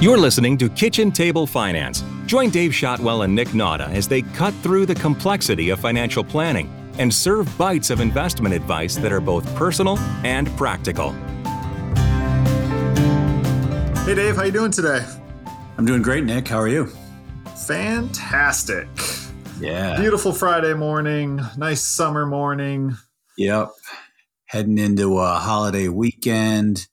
You're listening to Kitchen Table Finance. Join Dave Shotwell and Nick Nauta as they cut through the complexity of financial planning and serve bites of investment advice that are both personal and practical. Hey Dave, how you doing today? I'm doing great, Nick. How are you? Fantastic. Yeah. Beautiful Friday morning, nice summer morning. Yep. Heading into a holiday weekend.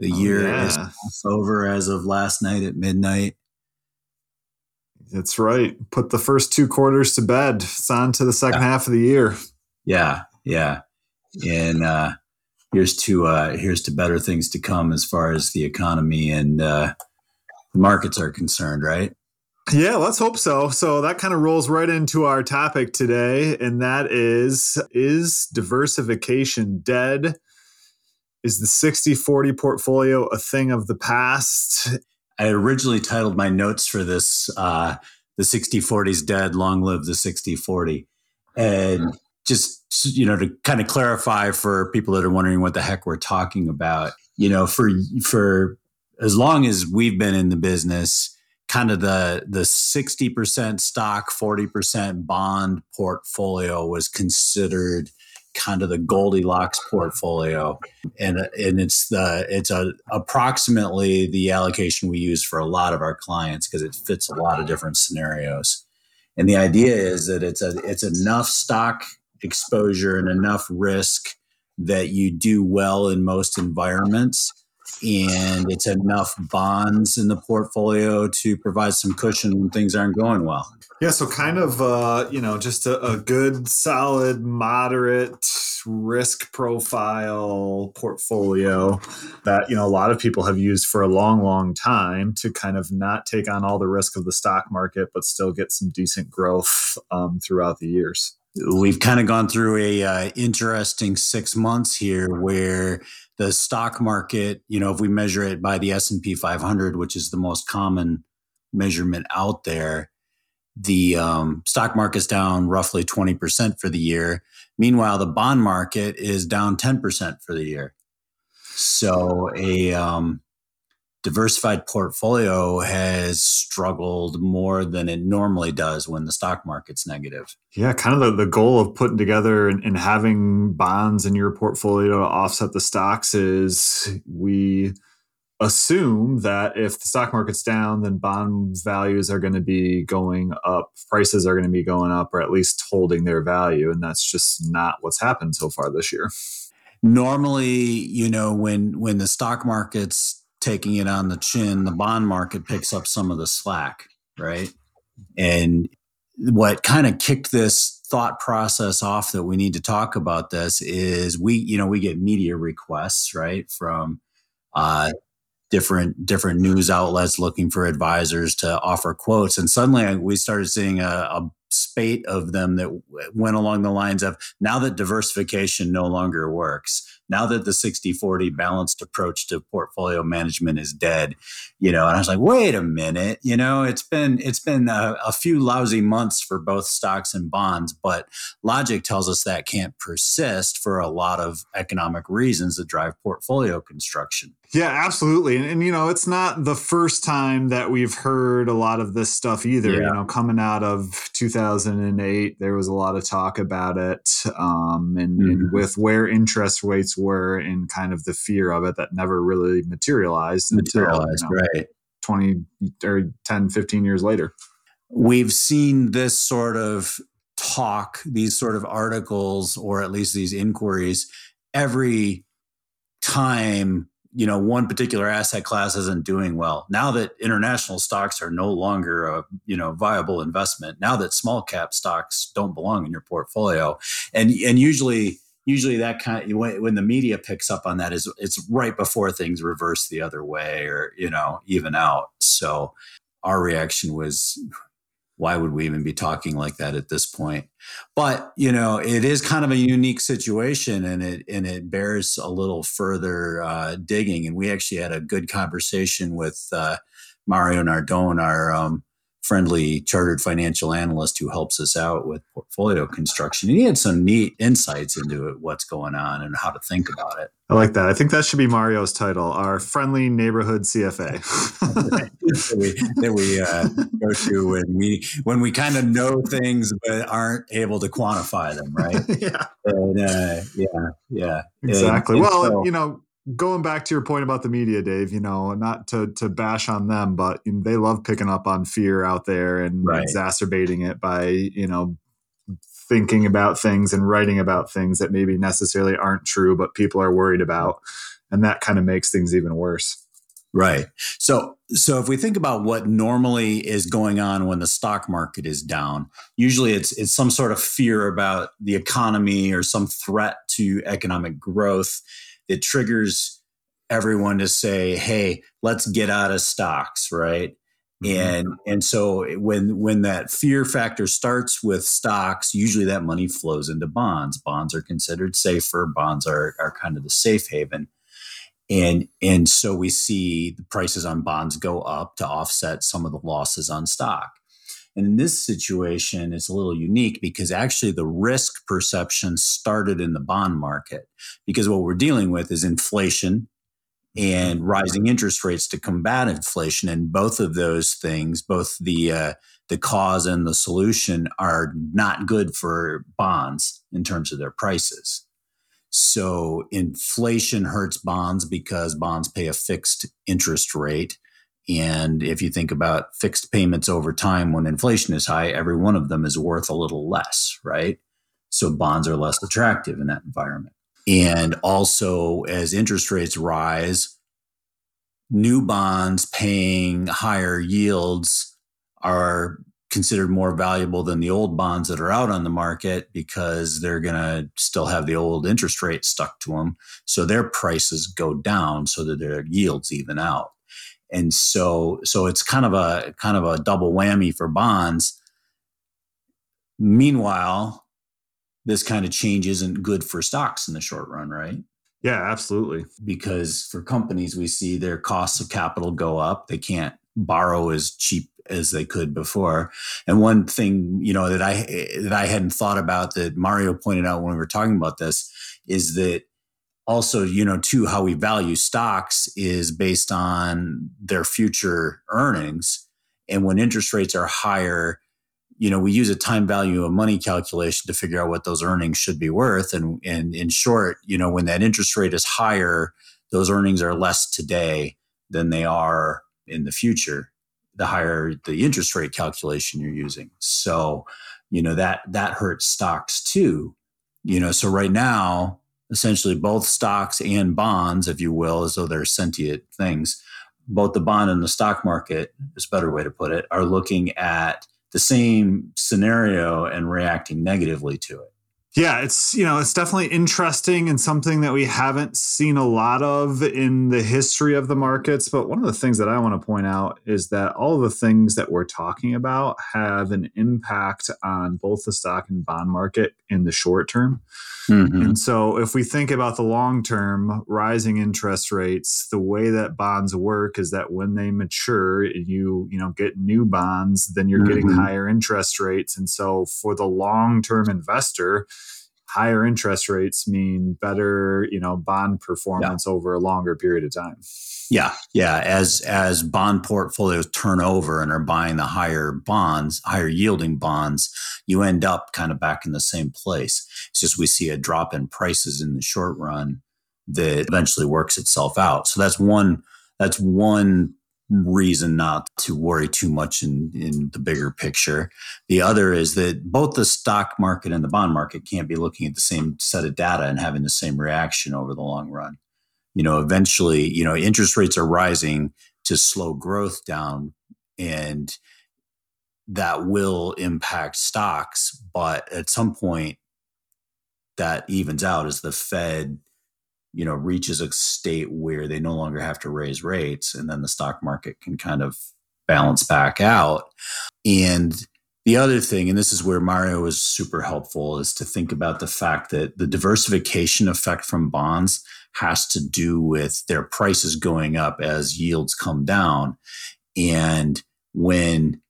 The Oh, year yeah. is over as of last night at midnight. That's right. Put the first two quarters to bed. It's on to the second half of the year. Yeah, yeah. And uh here's to uh here's to better things to come as far as the economy and uh the markets are concerned, right? Yeah, let's hope so. So that kind of rolls right into our topic today, and that is Is diversification dead? Is the 60 40 portfolio a thing of the past? I originally titled my notes for this uh the 60-40's dead, long live the 60-40. And just you know to kind of clarify for people that are wondering what the heck we're talking about, you know, for for as long as we've been in the business, kind of the the 60% stock, 40% bond portfolio was considered kind of the Goldilocks portfolio and and it's the it's a approximately the allocation we use for a lot of our clients because it fits a lot of different scenarios. And the idea is that it's a it's enough stock exposure and enough risk that you do well in most environments and it's enough bonds in the portfolio to provide some cushion when things aren't going well. Yeah, so kind of, uh, you know, just a, a good, solid, moderate risk profile portfolio that, you know, a lot of people have used for a long, long time to kind of not take on all the risk of the stock market, but still get some decent growth um, throughout the years. We've kind of gone through a uh, interesting six months here where the stock market, you know, if we measure it by the S&P 500, which is the most common measurement out there, the um, stock market's down roughly 20% for the year. Meanwhile, the bond market is down 10% for the year. So a um, diversified portfolio has struggled more than it normally does when the stock market's negative. Yeah, kind of the, the goal of putting together and, and having bonds in your portfolio to offset the stocks is we assume that if the stock market's down, then bond values are going to be going up, prices are going to be going up, or at least holding their value. And that's just not what's happened so far this year. Normally, you know, when when the stock market's taking it on the chin, the bond market picks up some of the slack, right? And what kind of kicked this thought process off that we need to talk about this is we, you know, we get media requests, right, from uh, different different news outlets looking for advisors to offer quotes, and suddenly we started seeing a, a spate of them that went along the lines of now that diversification no longer works now that the 60-40 balanced approach to portfolio management is dead you know and i was like wait a minute you know it's been it's been a, a few lousy months for both stocks and bonds but logic tells us that can't persist for a lot of economic reasons that drive portfolio construction Yeah, absolutely. And, and you know, it's not the first time that we've heard a lot of this stuff either. Yeah. You know, coming out of 2008, there was a lot of talk about it. Um, and, and Mhm. with where interest rates were and kind of the fear of it that never really materialized, materialized until, you know, right 20 or 10, 15 years later. we've seen this sort of talk, these sort of articles, or at least these inquiries, every time you know one particular asset class isn't doing well. Now that international stocks are no longer a you know viable investment, now that small cap stocks don't belong in your portfolio, and and usually usually that kind of, when, when the media picks up on that is it's right before things reverse the other way or you know even out. So our reaction was why would we even be talking like that at this point but you know it is kind of a unique situation and it and it bears a little further uh, digging and we actually had a good conversation with uh, mario nardone our um, friendly chartered financial analyst who helps us out with portfolio construction. And he had some neat insights into it, what's going on and how to think about it. I like that. I think that should be Mario's title, our friendly neighborhood CFA. that we, that we uh, go to when we when we kind of know things but aren't able to quantify them, right? yeah. And, uh, yeah, yeah, exactly. And, and well, so, you know, going back to your point about the media, Dave, you know, not to to bash on them, but they love picking up on fear out there and right. exacerbating it by you know thinking about things and writing about things that maybe necessarily aren't true, but people are worried about, and that kind of makes things even worse. Right. So so if we think about what normally is going on when the stock market is down, usually it's it's some sort of fear about the economy or some threat to economic growth it triggers everyone to say, "Hey, let's get out of stocks," right? Mm-hmm. And and so when when that fear factor starts with stocks, usually that money flows into bonds. Bonds are considered safer. Bonds are are kind of the safe haven. And and so we see the prices on bonds go up to offset some of the losses on stock. And in this situation, it's a little unique because actually the risk perception started in the bond market because what we're dealing with is inflation and rising interest rates to combat inflation. And both of those things, both the uh, the cause and the solution, are not good for bonds in terms of their prices. So inflation hurts bonds because bonds pay a fixed interest rate and if you think about fixed payments over time when inflation is high, every one of them is worth a little less, right? So bonds are less attractive in that environment. And also, as interest rates rise, new bonds paying higher yields are considered more valuable than the old bonds that are out on the market because they're going to still have the old interest rate stuck to them. So their prices go down so that their yields even out and so so it's kind of a kind of a double whammy for bonds. Meanwhile this kind of change isn't good for stocks in the short run right? Yeah absolutely. Because for companies we see their costs of capital go up. They can't borrow as cheap as they could before. And one thing you know that i that i hadn't thought about that mario pointed out when we were talking about this is that also, you know, too, how we value stocks is based on their future earnings. And when interest rates are higher, you know, we use a time value of money calculation to figure out what those earnings should be worth. And, and in short, you know, when that interest rate is higher, those earnings are less today than they are in the future, the higher the interest rate calculation you're using. So, you know, that that hurts stocks too. You know, so right now, essentially both stocks and bonds, if you will, as though they're sentient things. Both the bond and the stock market, is a better way to put it, are looking at the same scenario and reacting negatively to it. Yeah, it's you know it's definitely interesting and something that we haven't seen a lot of in the history of the markets. But one of the things that I want to point out is that all the things that we're talking about have an impact on both the stock and bond market in the short term. Mm-hmm. And so, if we think about the long term, rising interest rates, the way that bonds work is that when they mature, you you know get new bonds, then you're mm-hmm. getting higher interest rates, and so for the long term investor higher interest rates mean better, you know, bond performance yeah. over a longer period of time. Yeah, yeah. As as bond portfolios turn over and are buying the higher bonds, higher yielding bonds, you end up kind of back in the same place. It's just we see a drop in prices in the short run that eventually works itself out. So that's one that's one reason not to worry too much in, in the bigger picture. The other is that both the stock market and the bond market can't be looking at the same set of data and having the same reaction over the long run. You know, eventually, you know, interest rates are rising to slow growth down and that will impact stocks, but at some point that evens out as the Fed you know reaches a state where they no longer have to raise rates and then the stock market can kind of balance back out. And the other thing and this is where mario was super helpful is to think about the fact that the diversification effect from bonds has to do with their prices going up as yields come down. And when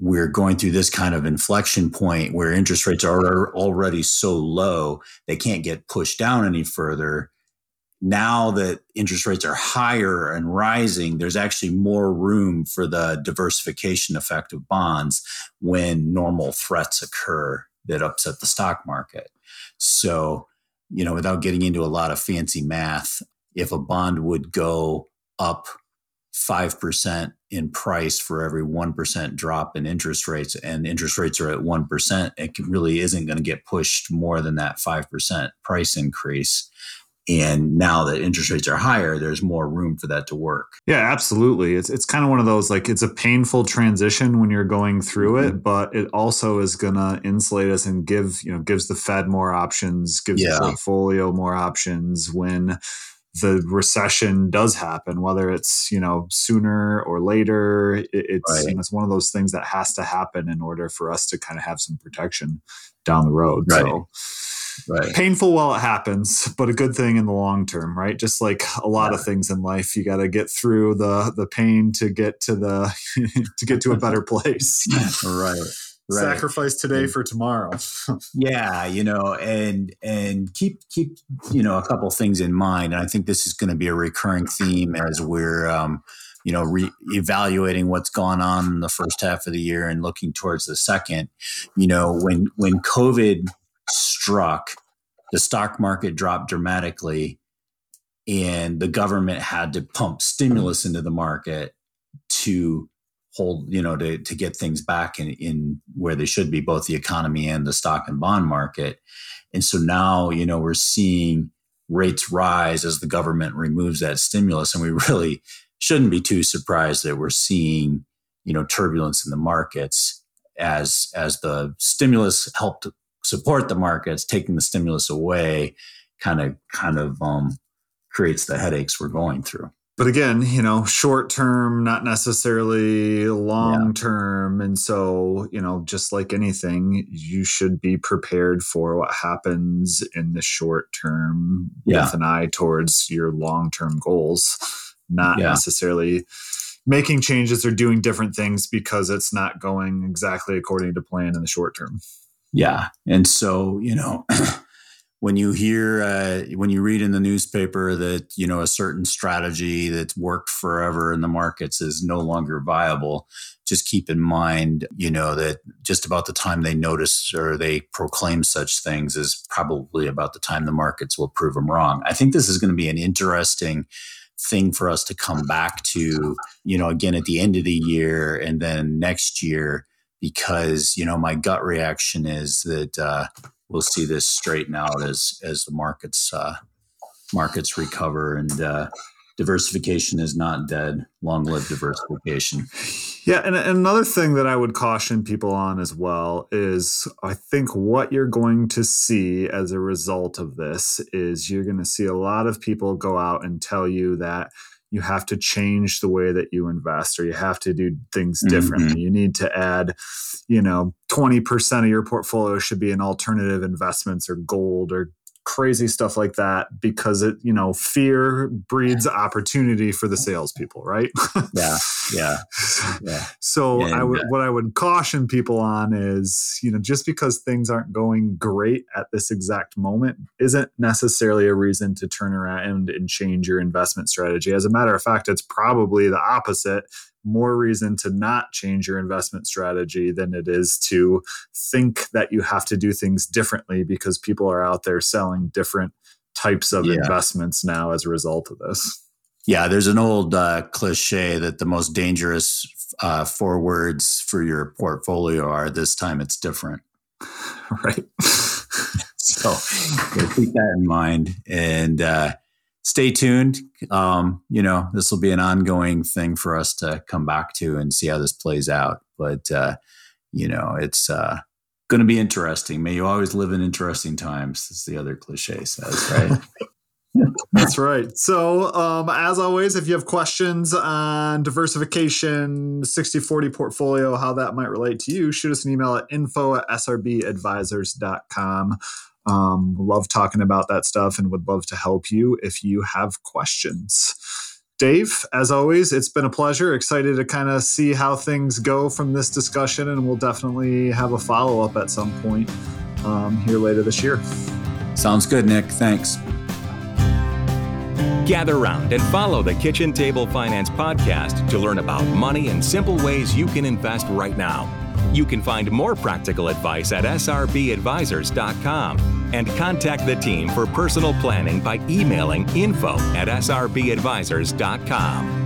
we're going through this kind of inflection point where interest rates are already so low they can't get pushed down any further now that interest rates are higher and rising, there's actually more room for the diversification effect of bonds when normal threats occur that upset the stock market. So, you know, without getting into a lot of fancy math, if a bond would go up 5% in price for every 1% drop in interest rates and interest rates are at 1%, it really isn't going to get pushed more than that 5% price increase. And now that interest rates are higher, there's more room for that to work. Yeah, absolutely. It's it's kind of one of those like it's a painful transition when you're going through it, mm-hmm. but it also is gonna insulate us and give, you know, gives the Fed more options, gives yeah. the portfolio more options when the recession does happen, whether it's you know sooner or later. it's right. you know, it's one of those things that has to happen in order for us to kind of have some protection down the road. Right. So Right. Painful while it happens, but a good thing in the long term, right? Just like a lot yeah. of things in life, you got to get through the the pain to get to the to get to a better place. right. Right. sacrifice today for tomorrow yeah you know and and keep keep you know a couple things in mind and i think this is going to be a recurring theme as we're um, you know re- evaluating what's gone on in the first half of the year and looking towards the second you know when when covid struck, the stock market dropped dramatically, and the government had to pump stimulus into the market to hold, you know, to, to get things back in, in where they should be, both the economy and the stock and bond market. And so now, you know, we're seeing rates rise as the government removes that stimulus. And we really shouldn't be too surprised that we're seeing, you know, turbulence in the markets as as the stimulus helped support the markets, taking the stimulus away kind of kind of um, creates the headaches we're going through. But again, you know, short term, not necessarily long term. Yeah. And so, you know, just like anything, you should be prepared for what happens in the short term yeah. with an eye towards your long term goals, not yeah. necessarily making changes or doing different things because it's not going exactly according to plan in the short term. Yeah. And so, you know, when you hear, uh, when you read in the newspaper that, you know, a certain strategy that's worked forever in the markets is no longer viable, just keep in mind, you know, that just about the time they notice or they proclaim such things is probably about the time the markets will prove them wrong. I think this is going to be an interesting thing for us to come back to, you know, again at the end of the year and then next year because you know my gut reaction is that uh, we'll see this straighten out as as the markets uh, markets recover and uh, diversification is not dead. Long live diversification. Yeah, and, and another thing that I would caution people on as well is I think what you're going to see as a result of this is you're going to see a lot of people go out and tell you that you have to change the way that you invest or you have to do things differently. Mm-hmm. You need to add, you know, 20% of your portfolio should be in alternative investments or gold or crazy stuff like that because it you know fear breeds opportunity for the salespeople right? Yeah yeah yeah. So and, I would uh, what I would caution people on is you know just because things aren't going great at this exact moment isn't necessarily a reason to turn around and change your investment strategy. As a matter of fact it's probably the opposite more reason to not change your investment strategy than it is to think that you have to do things differently because people are out there selling different types of yeah. investments now as a result of this. Yeah, there's an old uh, cliche that the most dangerous uh, four words for your portfolio are this time it's different. right. so keep that in mind. And, uh, stay tuned. Um, you know, this will be an ongoing thing for us to come back to and see how this plays out. But uh, you know, it's uh, going to be interesting. May you always live in interesting times, as the other cliche says, right? That's right. So, um, as always, if you have questions on diversification, 60 40 portfolio, how that might relate to you, shoot us an email at info at srbadvisors.com. Um, love talking about that stuff and would love to help you if you have questions. Dave, as always, it's been a pleasure. Excited to kind of see how things go from this discussion, and we'll definitely have a follow up at some point um, here later this year. Sounds good, Nick. Thanks. Gather round and follow the Kitchen Table Finance podcast to learn about money and simple ways you can invest right now. You can find more practical advice at srbadvisors.com and contact the team for personal planning by emailing info at srbadvisors.com.